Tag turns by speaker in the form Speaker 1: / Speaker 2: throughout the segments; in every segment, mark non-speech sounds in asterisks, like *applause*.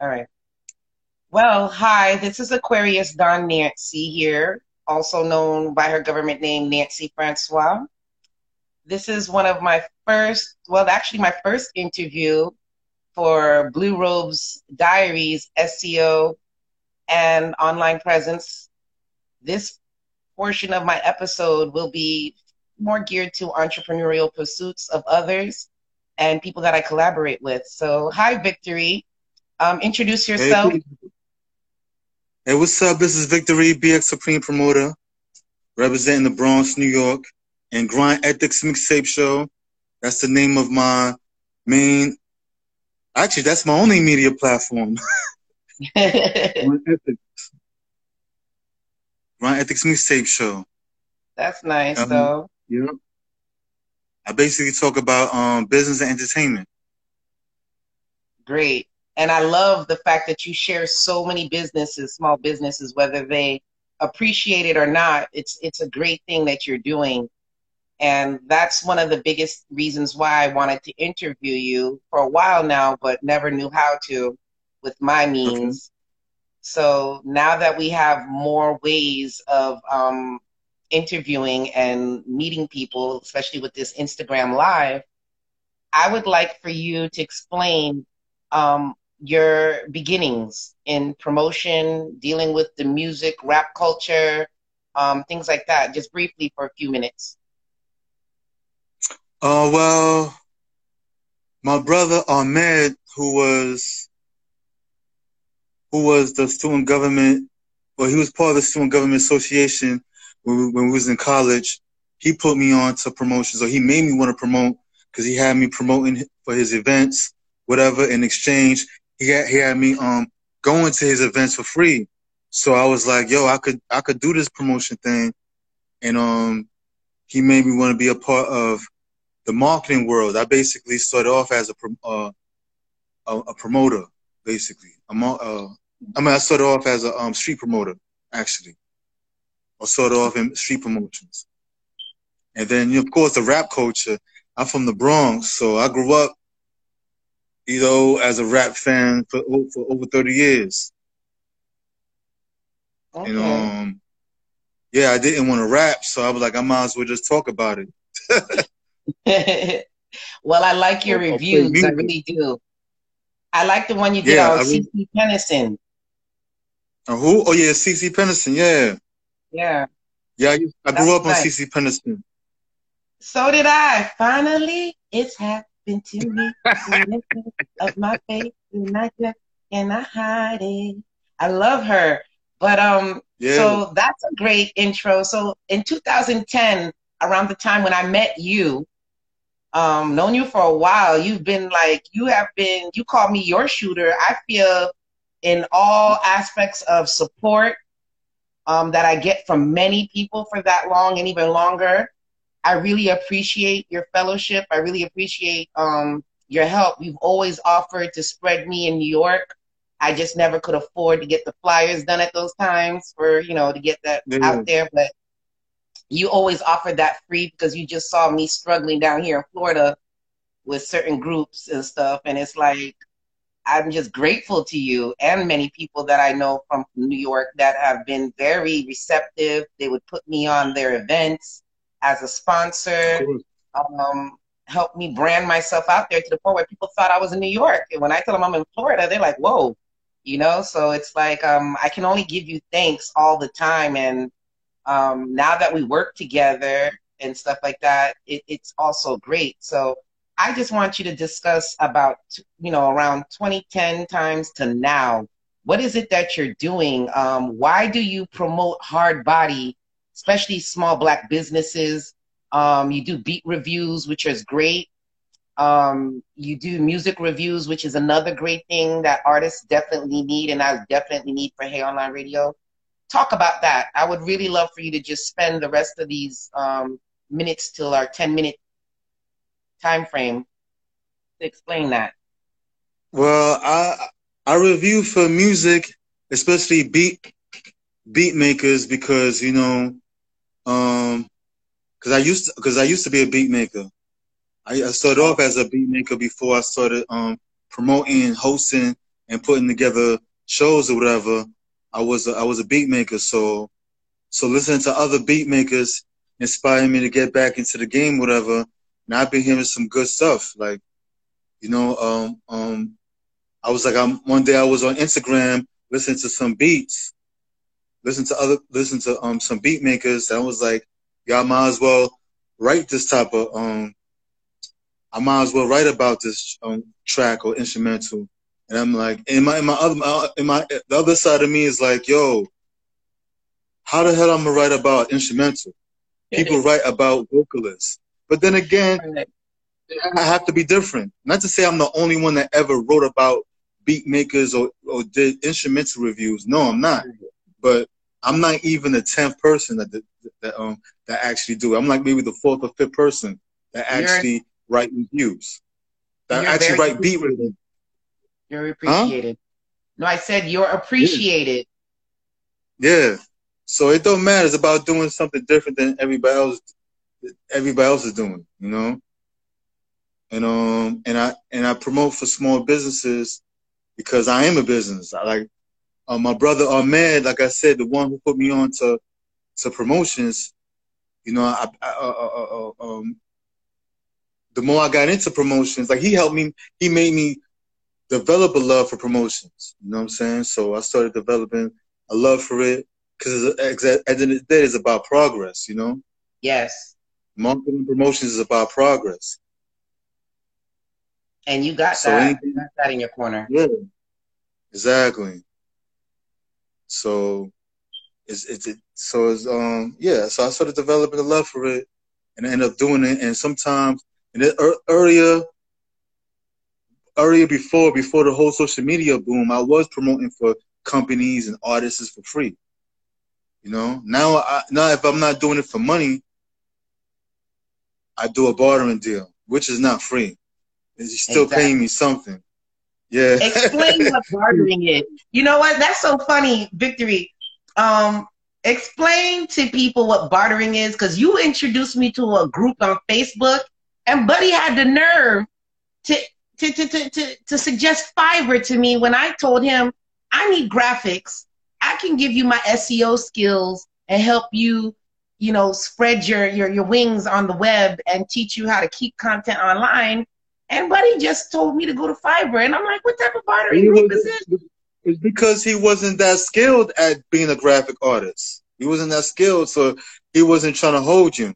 Speaker 1: All right. Well, hi, this is Aquarius Dawn Nancy here, also known by her government name, Nancy Francois. This is one of my first, well, actually, my first interview for Blue Robes Diaries SEO and online presence. This portion of my episode will be more geared to entrepreneurial pursuits of others and people that I collaborate with. So, hi, Viktory. Um, introduce yourself.
Speaker 2: Hey, hey, what's up? This is Viktory, BX Supreme Promoter, representing the Bronx, New York, and Grind Ethics Mixtape Show. That's the name of my main. Actually, that's my only media platform. *laughs* *laughs* Grind Ethics. Grind Ethics Mixtape Show.
Speaker 1: That's nice, um, though.
Speaker 2: Yeah. I basically talk about um, business and entertainment.
Speaker 1: Great. And I love the fact that you share so many businesses, small businesses, whether they appreciate it or not. It's it's a great thing that you're doing. And that's one of the biggest reasons why I wanted to interview you for a while now, but never knew how to with my means. Okay. So now that we have more ways of um, interviewing and meeting people, especially with this Instagram Live, I would like for you to explain um, your beginnings in promotion, dealing with the music, rap culture, um, things like that, just briefly for a few minutes.
Speaker 2: Uh, well, my brother Ahmed, who was who was the student government, well, he was part of the student government association when we, when we was in college. He put me on to promotions, or he made me want to promote because he had me promoting for his events, whatever. In exchange, he had he had me um going to his events for free. So I was like, yo, I could I could do this promotion thing, and um, he made me want to be a part of the marketing world. I basically started off as a uh, a, a, promoter, basically. I'm uh, I mean, I started off as a um, street promoter, actually. I started off in street promotions, and then of course the rap culture. I'm from the Bronx, so I grew up you know, as a rap fan for for over thirty years. Okay. And um, yeah, I didn't want to rap, so I was like, I might as well just talk about it. *laughs*
Speaker 1: well, I like your I'll, reviews. I'll I really do. I like the one you did yeah, on CeCe Peniston.
Speaker 2: Uh, who? Oh yeah, CeCe Peniston. Yeah.
Speaker 1: Yeah.
Speaker 2: Yeah, I, I grew up nice. on CeCe Peniston.
Speaker 1: So did I. Finally, it's happening into me of my face and I just cannot hide it. I love her. But um yeah. so that's a great intro. So in 2010, around the time when I met you, um, known you for a while, you've been like you have been you call me your shooter. I feel in all aspects of support um, that I get from many people for that long and even longer. I really appreciate your fellowship. I really appreciate um, your help. You've always offered to spread me in New York. I just never could afford to get the flyers done at those times for, you know, to get that mm-hmm. out there. But you always offered that free because you just saw me struggling down here in Florida with certain groups and stuff. And it's like, I'm just grateful to you and many people that I know from New York that have been very receptive. They would put me on their events as a sponsor, um, helped me brand myself out there to the point where people thought I was in New York. And when I tell them I'm in Florida, they're like, whoa, you know? So it's like, um, I can only give you thanks all the time. And um, now that we work together and stuff like that, it, it's also great. So I just want you to discuss about, you know, around 2010 times to now. What is it that you're doing? Um, why do you promote hard body especially small black businesses. Um, you do beat reviews, which is great. Um, you do music reviews, which is another great thing that artists definitely need, and I definitely need for Hey Online Radio. Talk about that. I would really love for you to just spend the rest of these um, minutes till our 10 minute time frame to explain that.
Speaker 2: Well, I I review for music, especially beat beat makers, because you know um, cause I used to, cause I used to be a beat maker. I, I started off as a beat maker before I started um promoting, hosting, and putting together shows or whatever, I was a, I was a beat maker. So so listening to other beat makers inspired me to get back into the game, whatever. And I've been hearing some good stuff. Like, you know, um, um, I was like, I'm one day I was on Instagram listening to some beats, listen to other, listen to um some beat makers. And I was like, y'all might as well write this type of um. I might as well write about this um, track or instrumental. And I'm like, in my, in my other, in my, the other side of me is like, yo, how the hell I'm gonna write about instrumental? People write about vocalists. But then again, I have to be different. Not to say I'm the only one that ever wrote about beat makers or, or did instrumental reviews. No, I'm not. But I'm not even the tenth person that that um that actually do it. I'm like maybe the fourth or fifth person that actually you're, write reviews. That actually write beat reviews.
Speaker 1: You're appreciated. Huh? No, I said you're appreciated.
Speaker 2: Yeah. yeah. So it don't matter. It's about doing something different than everybody else. Everybody else is doing. You know. And um and I and I promote for small businesses because I am a business. I like uh, my brother Ahmed, like I said, the one who put me on to to promotions. You know, I, I uh, uh, uh, um, the more I got into promotions, like he helped me, he made me develop a love for promotions. You know what I'm saying? So I started developing a love for it because at the end of the day, it's about progress. You know?
Speaker 1: Yes.
Speaker 2: Marketing promotions is about progress.
Speaker 1: And you got so that. Anything, you got that in your corner.
Speaker 2: Yeah. Exactly. So it's it's it, so it's um yeah. So I started developing a love for it, and I ended up doing it. And sometimes, and it, earlier earlier before before the whole social media boom, I was promoting for companies and artists for free. You know, now I, now if I'm not doing it for money, I do a bartering deal, which is not free. He's still exactly. paying me something. Yeah.
Speaker 1: Explain *laughs* what bartering is. You know what? That's so funny, Viktory. Um, explain to people what bartering is, because you introduced me to a group on Facebook, and Buddy had the nerve to to, to, to, to, to suggest Fiverr to me when I told him I need graphics. I can give you my SEO skills and help you, you know, spread your, your, your wings on the web and teach you how to keep content online. And Buddy just told me to go to Fiverr. And I'm like, what type of bartering group is this?
Speaker 2: It's because he wasn't that skilled at being a graphic artist. He wasn't that skilled, so he wasn't trying to hold you.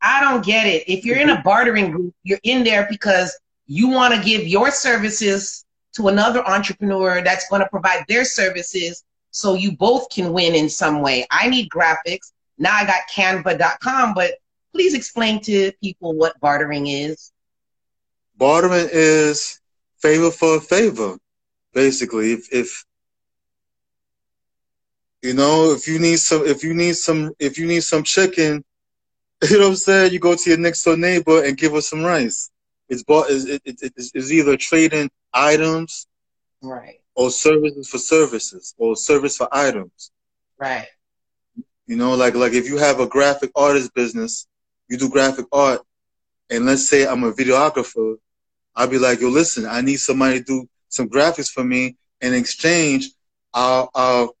Speaker 1: I don't get it. If you're in a bartering group, you're in there because you want to give your services to another entrepreneur that's going to provide their services so you both can win in some way. I need graphics. Now I got canva.com, but please explain to people what bartering is.
Speaker 2: Bartering is favor for a favor, basically. If, if you know, if you need some, if you need some, if you need some chicken *laughs* You know what I'm saying? You go to your next door neighbor and give her some rice. It's bought. It's, it, it, it's either trading items,
Speaker 1: right,
Speaker 2: or services for services, or service for items.
Speaker 1: Right.
Speaker 2: You know, like like if you have a graphic artist business, you do graphic art, and let's say I'm a videographer, I'll be like, yo, listen, I need somebody to do some graphics for me. In exchange, I'll I'll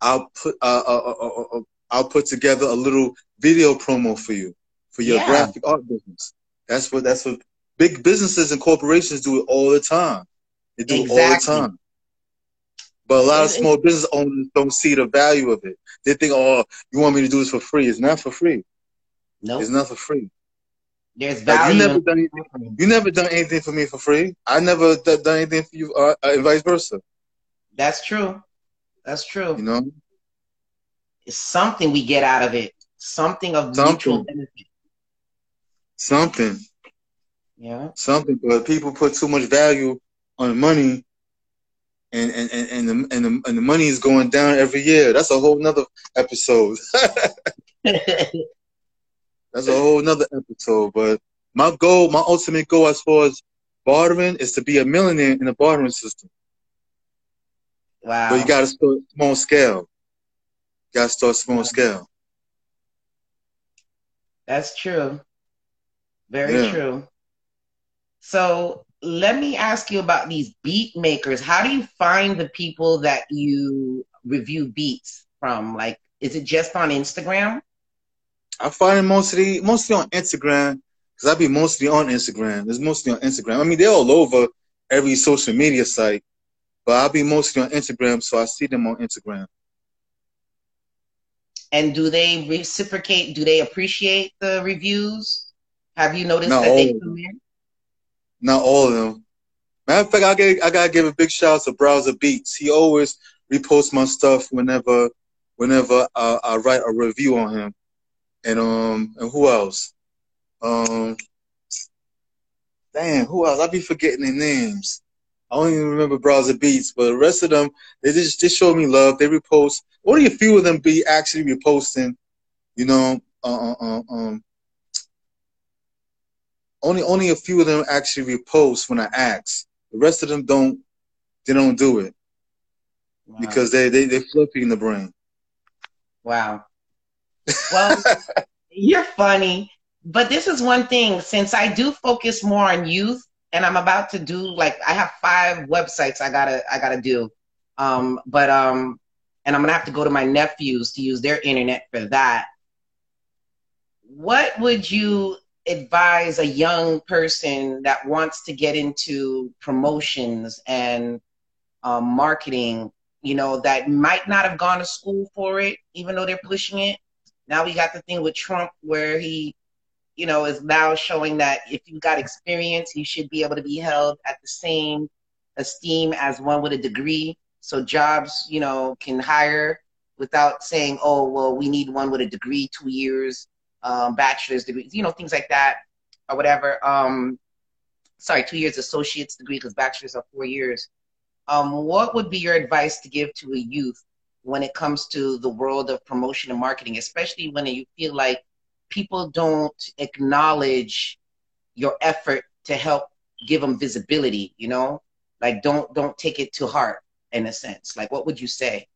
Speaker 2: I'll put uh, uh, uh, uh I'll put together a little video promo for you for your yeah. graphic art business. That's what that's what big businesses and corporations do it all the time. They do exactly. it all the time. But a lot of small business owners don't see the value of it. They think, "Oh, you want me to do this for free?" It's not for free. No, nope. it's not for free.
Speaker 1: There's value. Like you never
Speaker 2: done anything. You never done anything for me for free. I never done anything for you, uh, and vice versa.
Speaker 1: That's true. That's true.
Speaker 2: You know,
Speaker 1: it's something we get out of it. Something of something. mutual benefit.
Speaker 2: Something.
Speaker 1: Yeah.
Speaker 2: Something. But people put too much value on money and and, and, and the and the and the money is going down every year. That's a whole nother episode. *laughs* *laughs* That's a whole nother episode. But my goal, my ultimate goal as far as bartering is to be a millionaire in the bartering system.
Speaker 1: Wow.
Speaker 2: But you gotta start small scale. You gotta start small scale.
Speaker 1: That's true. Very yeah. true. So let me ask you about these beat makers. How do you find the people that you review beats from? Like, is it just on Instagram?
Speaker 2: I find mostly mostly on Instagram because I be mostly on Instagram. It's mostly on Instagram. I mean, they're all over every social media site, but I'll be mostly on Instagram, so I see them on Instagram.
Speaker 1: And do they reciprocate? Do they appreciate the reviews? Have you noticed Not that they come in?
Speaker 2: Not all of them. Matter of fact, I, get, I gotta give a big shout out to Browser Beats. He always reposts my stuff whenever whenever I, I write a review on him. And um and who else? Um damn, who else? I be forgetting their names. I don't even remember Browser Beats, but the rest of them, they just, just show me love. They repost. Only a few of them be actually reposting, you know, uh, uh, uh, um, only only a few of them actually repost when I ask. The rest of them don't. They don't do it wow. because they they they flippy in the brain.
Speaker 1: Wow. Well, *laughs* you're funny, but this is one thing. Since I do focus more on youth, and I'm about to do like I have five websites I gotta I gotta do, um, but um, and I'm gonna have to go to my nephews to use their internet for that. What would you advise a young person that wants to get into promotions and um, marketing, you know, that might not have gone to school for it, even though they're pushing it? Now we got the thing with Trump where he, you know, is now showing that if you've got experience, you should be able to be held at the same esteem as one with a degree. So jobs, you know, can hire without saying, oh, well, we need one with a degree, two years, um, bachelor's degrees, you know, things like that, or whatever. Um, sorry, two years associate's degree because bachelor's are four years. Um, what would be your advice to give to a youth when it comes to the world of promotion and marketing, especially when you feel like people don't acknowledge your effort to help give them visibility? You know, like don't don't take it to heart in a sense. Like, what would you say?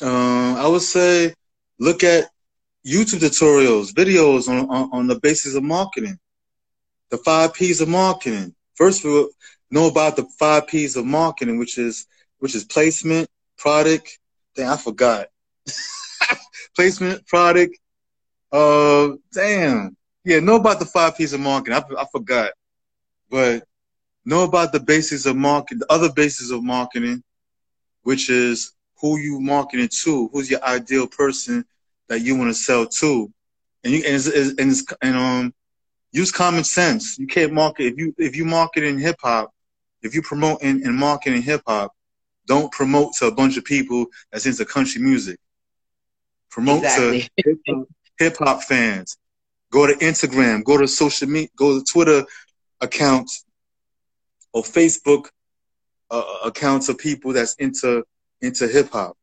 Speaker 2: Um, I would say look at YouTube tutorials, videos on, on, on the basis of marketing. The five P's of marketing. First, we know about the five P's of marketing, which is which is placement, product. Damn, I forgot. *laughs* placement, product. Uh, damn. Yeah, know about the five P's of marketing. I, I forgot, but know about the basis of marketing. The other basis of marketing, which is who you marketing to, who's your ideal person that you want to sell to, and you and, it's, it's, and, it's, and um use common sense. You can't market if you if you market in hip hop, if you promote in, and market in hip hop, don't promote to a bunch of people that's into country music. Promote exactly. to hip hop fans. Go to Instagram, go to social media, go to Twitter accounts or Facebook uh, accounts of people that's into into hip hop.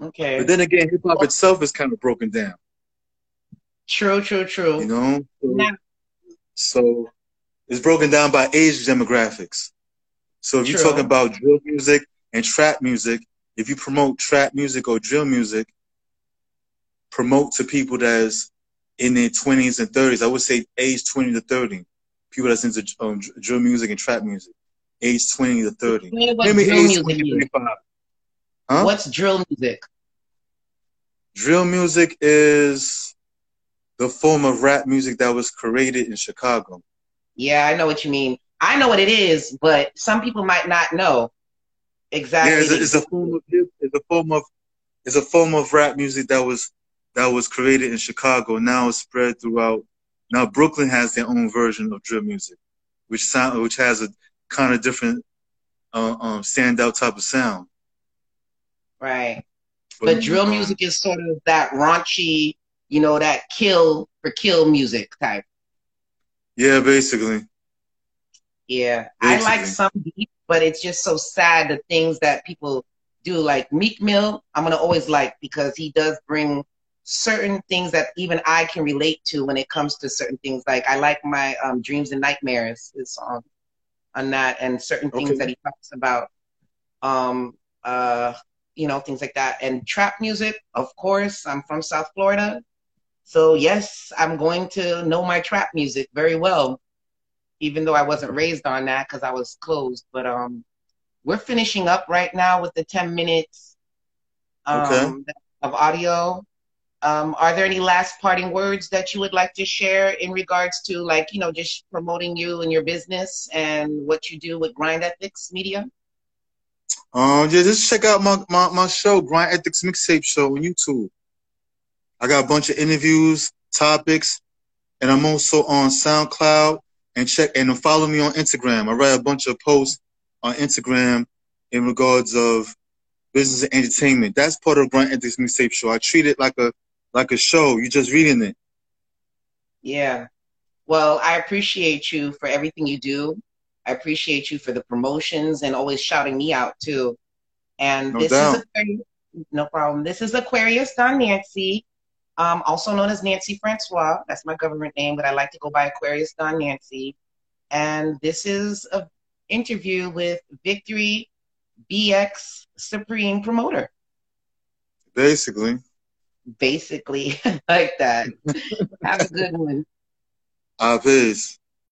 Speaker 1: Okay.
Speaker 2: But then again, hip hop itself is kind of broken down.
Speaker 1: True, true, true.
Speaker 2: You know? So, so it's broken down by age demographics. So if you're talking about drill music and trap music, if you promote trap music or drill music, promote to people that's in their 20s and 30s. I would say age 20 to 30. People that's into um, drill music and trap music. Age 20 to 30. Maybe age 20 35.
Speaker 1: Huh? What's drill music?
Speaker 2: Drill music is the form of rap music that was created in Chicago.
Speaker 1: Yeah, I know what you mean. I know what it is, but some people might not know exactly.
Speaker 2: Yeah, it's a, it's a form of it's a form of it's a form of rap music that was that was created in Chicago. Now it's spread throughout. Now Brooklyn has their own version of drill music, which sound which has a kind of different uh, um, standout type of sound.
Speaker 1: Right. But, but drill music is sort of that raunchy, you know, that kill for kill music type.
Speaker 2: Yeah, basically.
Speaker 1: Yeah. I like some beats, but it's just so sad the things that people do. Like Meek Mill, I'm gonna always like because he does bring certain things that even I can relate to when it comes to certain things. Like I like my um, Dreams and Nightmares, his song on that, and certain things okay. that he talks about. Um, uh, you know, things like that. And trap music, of course, I'm from South Florida. So, yes, I'm going to know my trap music very well. Even though I wasn't raised on that because I was closed. But um, we're finishing up right now with the 10 minutes um, okay. of audio. Um, are there any last parting words that you would like to share in regards to, like, you know, just promoting you and your business and what you do with Grind Ethics Media?
Speaker 2: Um, yeah, just check out my, my, my show, Grind Ethics Mixtape Show on YouTube. I got a bunch of interviews, topics, and I'm also on SoundCloud and check and follow me on Instagram. I write a bunch of posts on Instagram in regards of business and entertainment. That's part of Grind Ethics Mixtape Show. I treat it like a like a show. You're just reading it.
Speaker 1: Yeah. Well, I appreciate you for everything you do. I appreciate you for the promotions and always shouting me out too. And no this doubt. is Aquarius, no problem. This is Aquarius Dawn Nancy, um, also known as Nancy Francois. That's my government name, but I like to go by Aquarius Dawn Nancy. And this is an interview with Viktory BX Supreme Promoter.
Speaker 2: Basically.
Speaker 1: Basically, *laughs* like that. *laughs* Have a good one.
Speaker 2: Ah, peace.